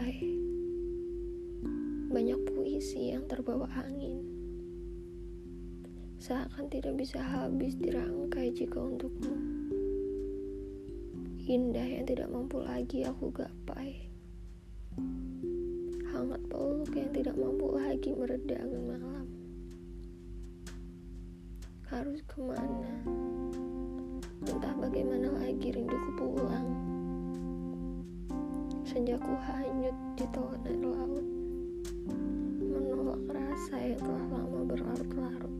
pantai. Banyak puisi yang terbawa angin. Seakan tidak bisa habis dirangkai jika untukmu. Indah yang tidak mampu lagi aku gapai. Hangat peluk yang tidak mampu lagi meredam malam. Harus ke mana? Entah bagaimana lagi rinduku pulang. Senjaku hanyut di air laut. Menolak rasa yang telah lama berlarut-larut.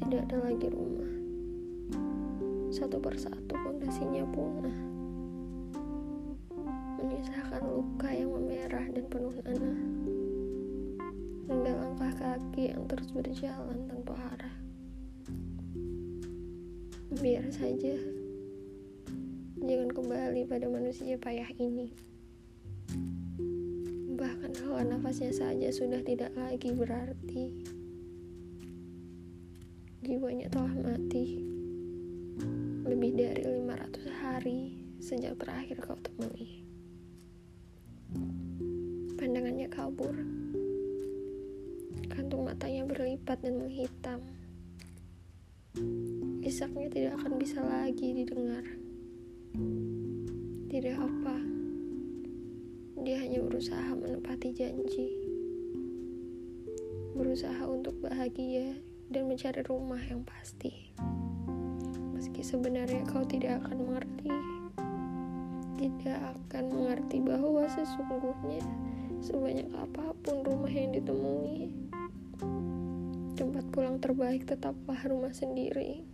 Tidak ada lagi rumah. Satu persatu pondasinya punah. Menyisakan luka yang memerah dan penuh nanah. Hingga langkah kaki yang terus berjalan tanpa arah. Biar saja. Jangan kembali pada manusia payah ini. Bahkan hawa nafasnya saja sudah tidak lagi berarti. Jiwanya telah mati. Lebih dari 500 hari sejak terakhir kau temui. Pandangannya kabur. Kantung matanya berlipat dan menghitam. Isaknya tidak akan bisa lagi didengar. Tidak apa. Dia hanya berusaha menepati janji. Berusaha untuk bahagia dan mencari rumah yang pasti. Meski sebenarnya kau tidak akan mengerti. Tidak akan mengerti bahwa sesungguhnya sebanyak apa pun rumah yang ditemui, tempat pulang terbaik tetaplah rumah sendiri.